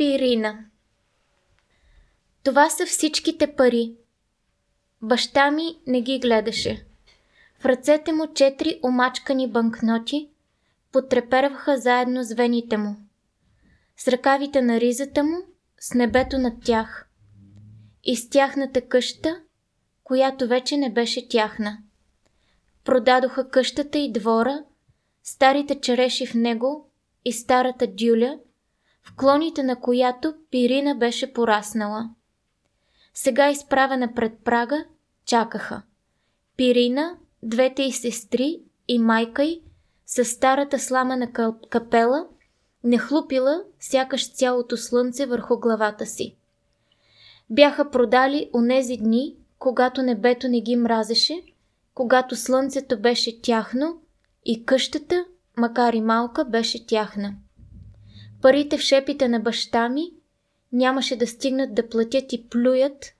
Пирина Това са всичките пари. Баща ми не ги гледаше. В ръцете му четири омачкани банкноти потреперваха заедно с вените му. С ръкавите на ризата му, с небето над тях. И с тяхната къща, която вече не беше тяхна. Продадоха къщата и двора, старите череши в него и старата дюля, в клоните на която Пирина беше пораснала. Сега изправена пред прага, чакаха. Пирина, двете й сестри и майка й с старата сламена капела не хлупила сякаш цялото слънце върху главата си. Бяха продали онези дни, когато небето не ги мразеше, когато слънцето беше тяхно и къщата, макар и малка, беше тяхна. Парите в шепите на баща ми нямаше да стигнат да платят и плюят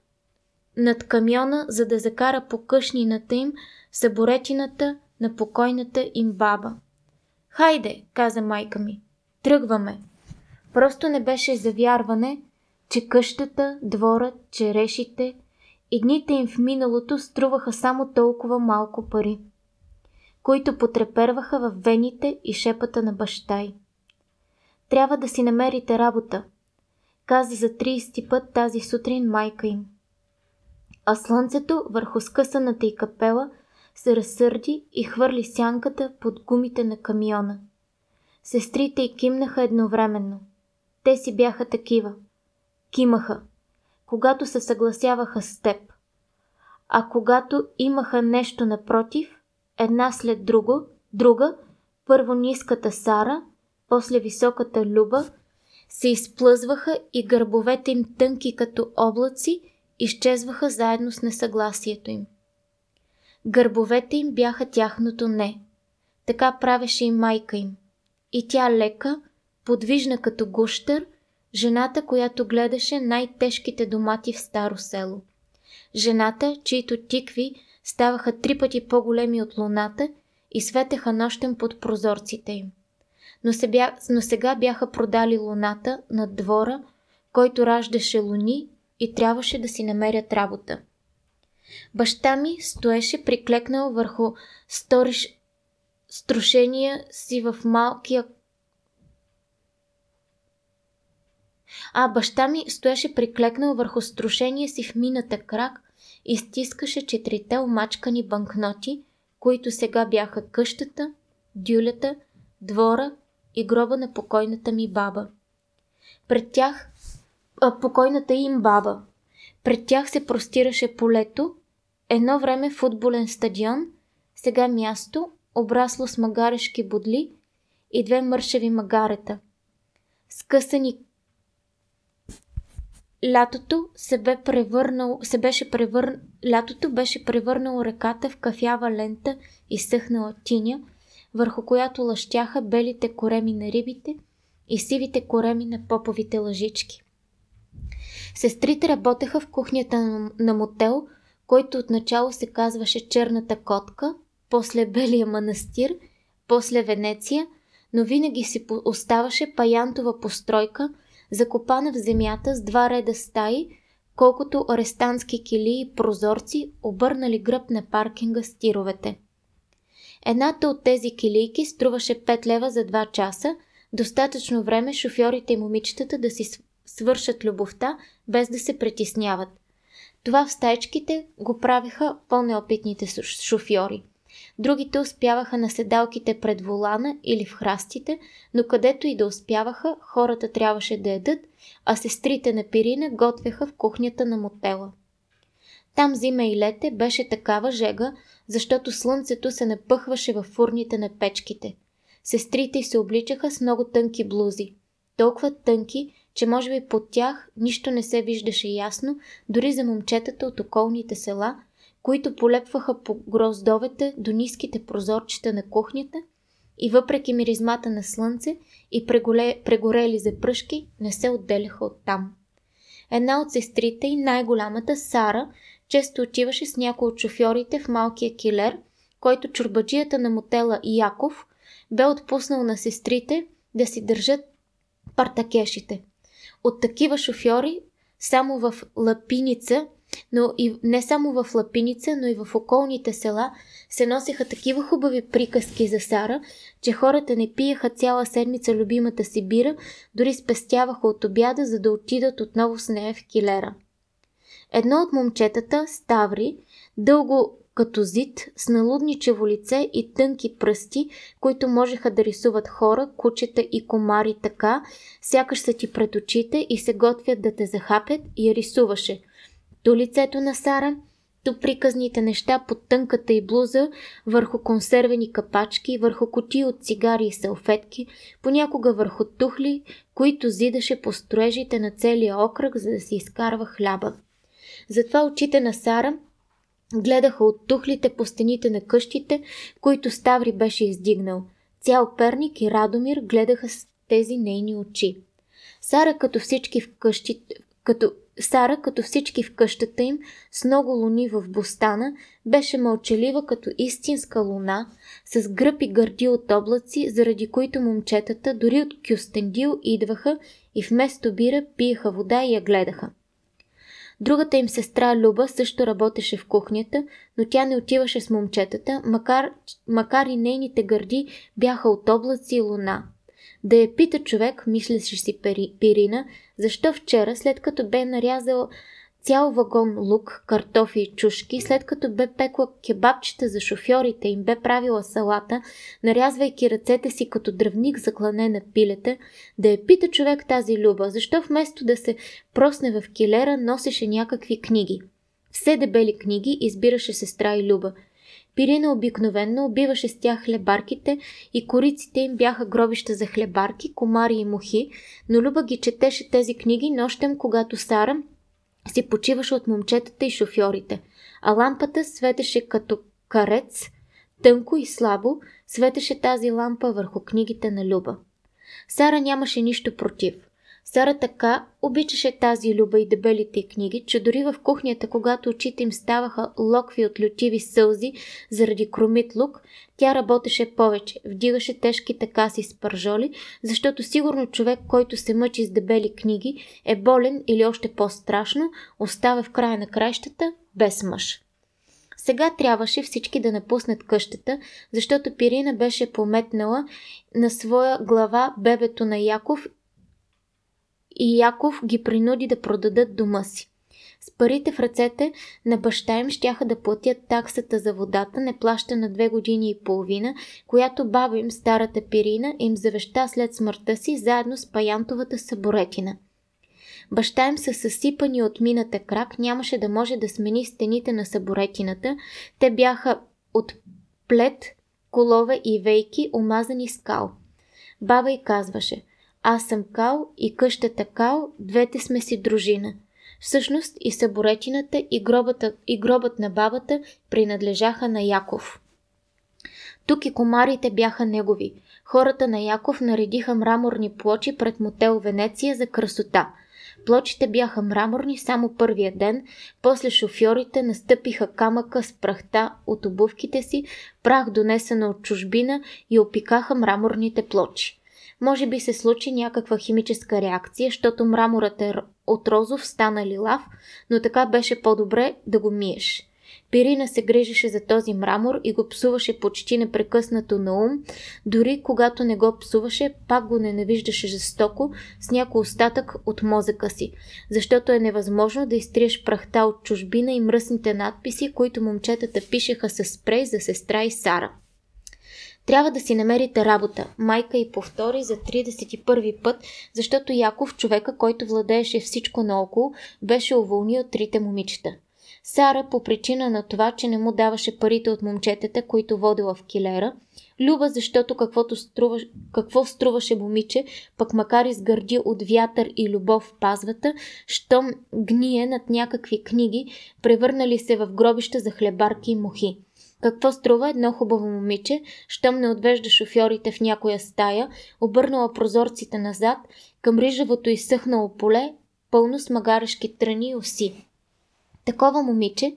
над камиона, за да закара по къшнината им съборетината на покойната им баба. Хайде, каза майка ми, тръгваме. Просто не беше завярване, че къщата, дворът, черешите и дните им в миналото струваха само толкова малко пари, които потреперваха в вените и шепата на баща й. Трябва да си намерите работа, каза за 30 път тази сутрин майка им. А слънцето върху скъсаната й капела се разсърди и хвърли сянката под гумите на камиона. Сестрите й кимнаха едновременно. Те си бяха такива. Кимаха, когато се съгласяваха с теб. А когато имаха нещо напротив, една след друго, друга, първо ниската Сара, после високата Люба, се изплъзваха и гърбовете им тънки като облаци изчезваха заедно с несъгласието им. Гърбовете им бяха тяхното не. Така правеше и майка им. И тя лека, подвижна като гущър, жената, която гледаше най-тежките домати в старо село. Жената, чието тикви ставаха три пъти по-големи от луната и светеха нощем под прозорците им. Но, се бя... но сега бяха продали луната над двора, който раждаше луни и трябваше да си намерят работа. Баща ми стоеше приклекнал върху сториш... струшения си в малкия а баща ми стоеше приклекнал върху струшения си в мината крак и стискаше четирите омачкани банкноти, които сега бяха къщата, дюлята, двора и гроба на покойната ми баба. Пред тях а, покойната им баба. Пред тях се простираше полето, едно време футболен стадион, сега място, обрасло с магарешки бодли и две мършеви магарета. Скъсани Лятото се, бе превърнал, се беше превърн... Лятото беше превърнало реката в кафява лента и съхнала тиня, върху която лъщяха белите кореми на рибите и сивите кореми на поповите лъжички. Сестрите работеха в кухнята на мотел, който отначало се казваше Черната котка, после Белия манастир, после Венеция, но винаги си оставаше паянтова постройка, закопана в земята с два реда стаи, колкото арестантски кили и прозорци, обърнали гръб на паркинга с тировете. Едната от тези килийки струваше 5 лева за 2 часа, достатъчно време шофьорите и момичетата да си свършат любовта, без да се притесняват. Това в стайчките го правиха по-неопитните шофьори. Другите успяваха на седалките пред волана или в храстите, но където и да успяваха, хората трябваше да ядат, а сестрите на Пирина готвеха в кухнята на мотела. Там зима и лете беше такава жега, защото слънцето се напъхваше във фурните на печките. Сестрите се обличаха с много тънки блузи. Толкова тънки, че може би под тях нищо не се виждаше ясно, дори за момчетата от околните села, които полепваха по гроздовете до ниските прозорчета на кухнята и въпреки миризмата на слънце и преголе, прегорели запръшки, не се отделяха от там. Една от сестрите и най-голямата, Сара, често отиваше с някои от шофьорите в малкия килер, който чурбаджията на мотела Яков бе отпуснал на сестрите да си държат партакешите. От такива шофьори само в Лапиница, но и не само в Лапиница, но и в околните села се носиха такива хубави приказки за Сара, че хората не пиеха цяла седмица любимата си бира, дори спестяваха от обяда, за да отидат отново с нея в килера. Едно от момчетата, Ставри, дълго като зид, с налудничево лице и тънки пръсти, които можеха да рисуват хора, кучета и комари така, сякаш са ти пред очите и се готвят да те захапят и рисуваше. То лицето на Сара, то приказните неща под тънката и блуза, върху консервени капачки, върху коти от цигари и салфетки, понякога върху тухли, които зидаше по строежите на целия окръг, за да си изкарва хляба. Затова очите на Сара гледаха от тухлите по стените на къщите, които Ставри беше издигнал. Цял Перник и Радомир гледаха с тези нейни очи. Сара, като всички в къщите, като Сара, като всички в къщата им, с много луни в бостана, беше мълчалива като истинска луна, с гръб и гърди от облаци, заради които момчетата дори от Кюстендил идваха и вместо бира пиеха вода и я гледаха. Другата им сестра Люба също работеше в кухнята, но тя не отиваше с момчетата, макар, макар и нейните гърди бяха от облаци и луна. Да я пита човек, мислеше си Пирина, защо вчера, след като бе нарязал цял вагон лук, картофи и чушки, след като бе пекла кебабчета за шофьорите им бе правила салата, нарязвайки ръцете си като дръвник за клане на пилета, да я пита човек тази люба, защо вместо да се просне в килера, носеше някакви книги. Все дебели книги избираше сестра и Люба. Пирина обикновенно убиваше с тях хлебарките и кориците им бяха гробища за хлебарки, комари и мухи, но Люба ги четеше тези книги нощем, когато Сара си почиваше от момчетата и шофьорите, а лампата светеше като карец, тънко и слабо, светеше тази лампа върху книгите на Люба. Сара нямаше нищо против. Сара така обичаше тази люба и дебелите книги, че дори в кухнята, когато очите им ставаха локви от лютиви сълзи заради кромит лук, тя работеше повече, вдигаше тежките каси с пържоли, защото сигурно човек, който се мъчи с дебели книги, е болен или още по-страшно, остава в края на краищата без мъж. Сега трябваше всички да напуснат къщата, защото Пирина беше пометнала на своя глава бебето на Яков и Яков ги принуди да продадат дома си. С парите в ръцете на баща им щяха да платят таксата за водата, не плаща на две години и половина, която баба им, старата пирина, им завеща след смъртта си, заедно с паянтовата съборетина. Баща им със съсипани от мината крак нямаше да може да смени стените на съборетината. Те бяха от плет, колове и вейки, омазани с кал. Баба й казваше – аз съм Кал и къщата Кал, двете сме си дружина. Всъщност и съборетината и, гробата, и гробът на бабата принадлежаха на Яков. Тук и комарите бяха негови. Хората на Яков наредиха мраморни плочи пред мотел Венеция за красота. Плочите бяха мраморни само първия ден, после шофьорите настъпиха камъка с прахта от обувките си, прах донесена от чужбина и опикаха мраморните плочи. Може би се случи някаква химическа реакция, защото мраморът е от розов стана лилав, но така беше по-добре да го миеш. Пирина се грижеше за този мрамор и го псуваше почти непрекъснато на ум, дори когато не го псуваше, пак го ненавиждаше жестоко с някой остатък от мозъка си, защото е невъзможно да изтриеш прахта от чужбина и мръсните надписи, които момчетата пишеха с спрей за сестра и Сара. Трябва да си намерите работа. Майка и повтори за 31 път, защото Яков, човека, който владееше всичко наоколо, беше уволнил трите момичета. Сара, по причина на това, че не му даваше парите от момчетата, които водила в килера, Люба, защото каквото струва, какво струваше момиче, пък макар изгърди от вятър и любов в пазвата, щом гние над някакви книги, превърнали се в гробища за хлебарки и мухи. Какво струва едно хубаво момиче, щом не отвежда шофьорите в някоя стая, обърнала прозорците назад към рижавото изсъхнало поле, пълно с магарешки тръни и оси. Такова момиче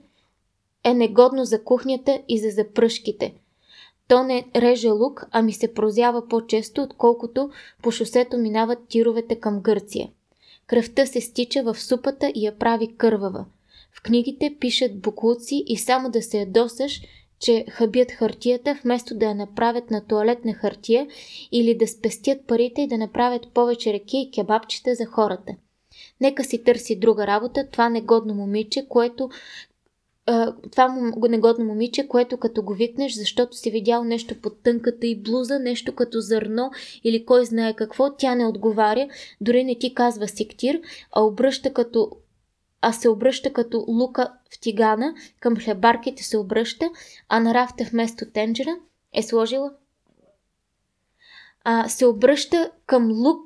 е негодно за кухнята и за запръшките. То не реже лук, ами се прозява по-често, отколкото по шосето минават тировете към Гърция. Кръвта се стича в супата и я прави кървава. В книгите пишат буклуци и само да се ядосаш, че хабят хартията, вместо да я направят на туалетна хартия или да спестят парите и да направят повече реки и кебабчета за хората. Нека си търси друга работа, това негодно момиче, което това негодно момиче, което като го викнеш, защото си видял нещо под тънката и блуза, нещо като зърно или кой знае какво, тя не отговаря, дори не ти казва сектир, а обръща като а се обръща като лука в тигана, към хлебарките се обръща, а на рафта вместо тенджера е сложила а, се обръща към лук,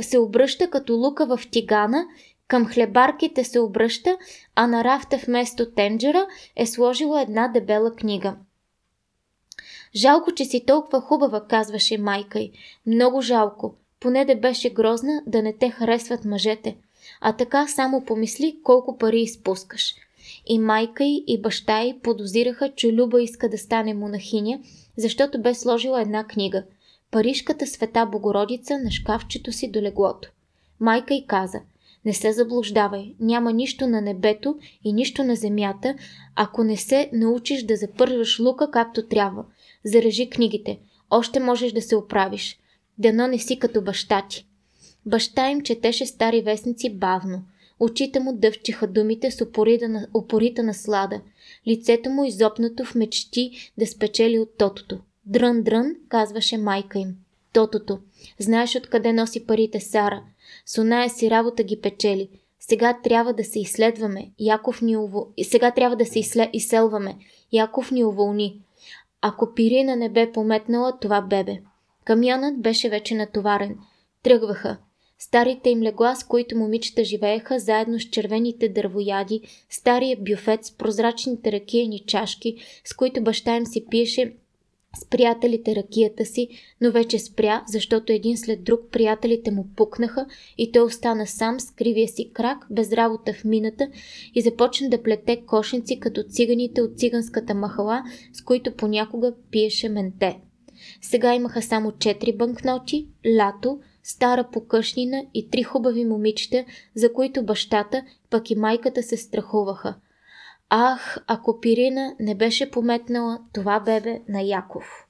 се обръща като лука в тигана, към хлебарките се обръща, а на рафта вместо тенджера е сложила една дебела книга. Жалко, че си толкова хубава, казваше майка й. Много жалко. Поне да беше грозна да не те харесват мъжете. А така само помисли колко пари изпускаш. И майка й и баща й подозираха, че Люба иска да стане монахиня, защото бе сложила една книга – Парижката света Богородица на шкафчето си до леглото. Майка й каза – не се заблуждавай, няма нищо на небето и нищо на земята, ако не се научиш да запърваш лука както трябва. Зарежи книгите, още можеш да се оправиш. Дано не си като баща ти. Баща им четеше стари вестници бавно. Очите му дъвчиха думите с упорита, на, упорита наслада. Лицето му изопнато в мечти да спечели от тотото. Дрън, дрън, казваше майка им. Тотото. Знаеш откъде носи парите Сара. С оная си работа ги печели. Сега трябва да се изследваме. Яков ни уво... Сега трябва да се изслед... изселваме. Яков ни уволни. Ако Пирина не бе пометнала това бебе. Камионът беше вече натоварен. Тръгваха. Старите им легла, с които момичета живееха, заедно с червените дървояди, стария бюфет с прозрачните ракиени чашки, с които баща им си пиеше с приятелите ракията си, но вече спря, защото един след друг приятелите му пукнаха и той остана сам с кривия си крак, без работа в мината и започна да плете кошници като циганите от циганската махала, с които понякога пиеше менте. Сега имаха само четири банкноти, лято, стара покъшнина и три хубави момичета, за които бащата, пък и майката се страхуваха – Ах, ако Пирина не беше пометнала това бебе на Яков.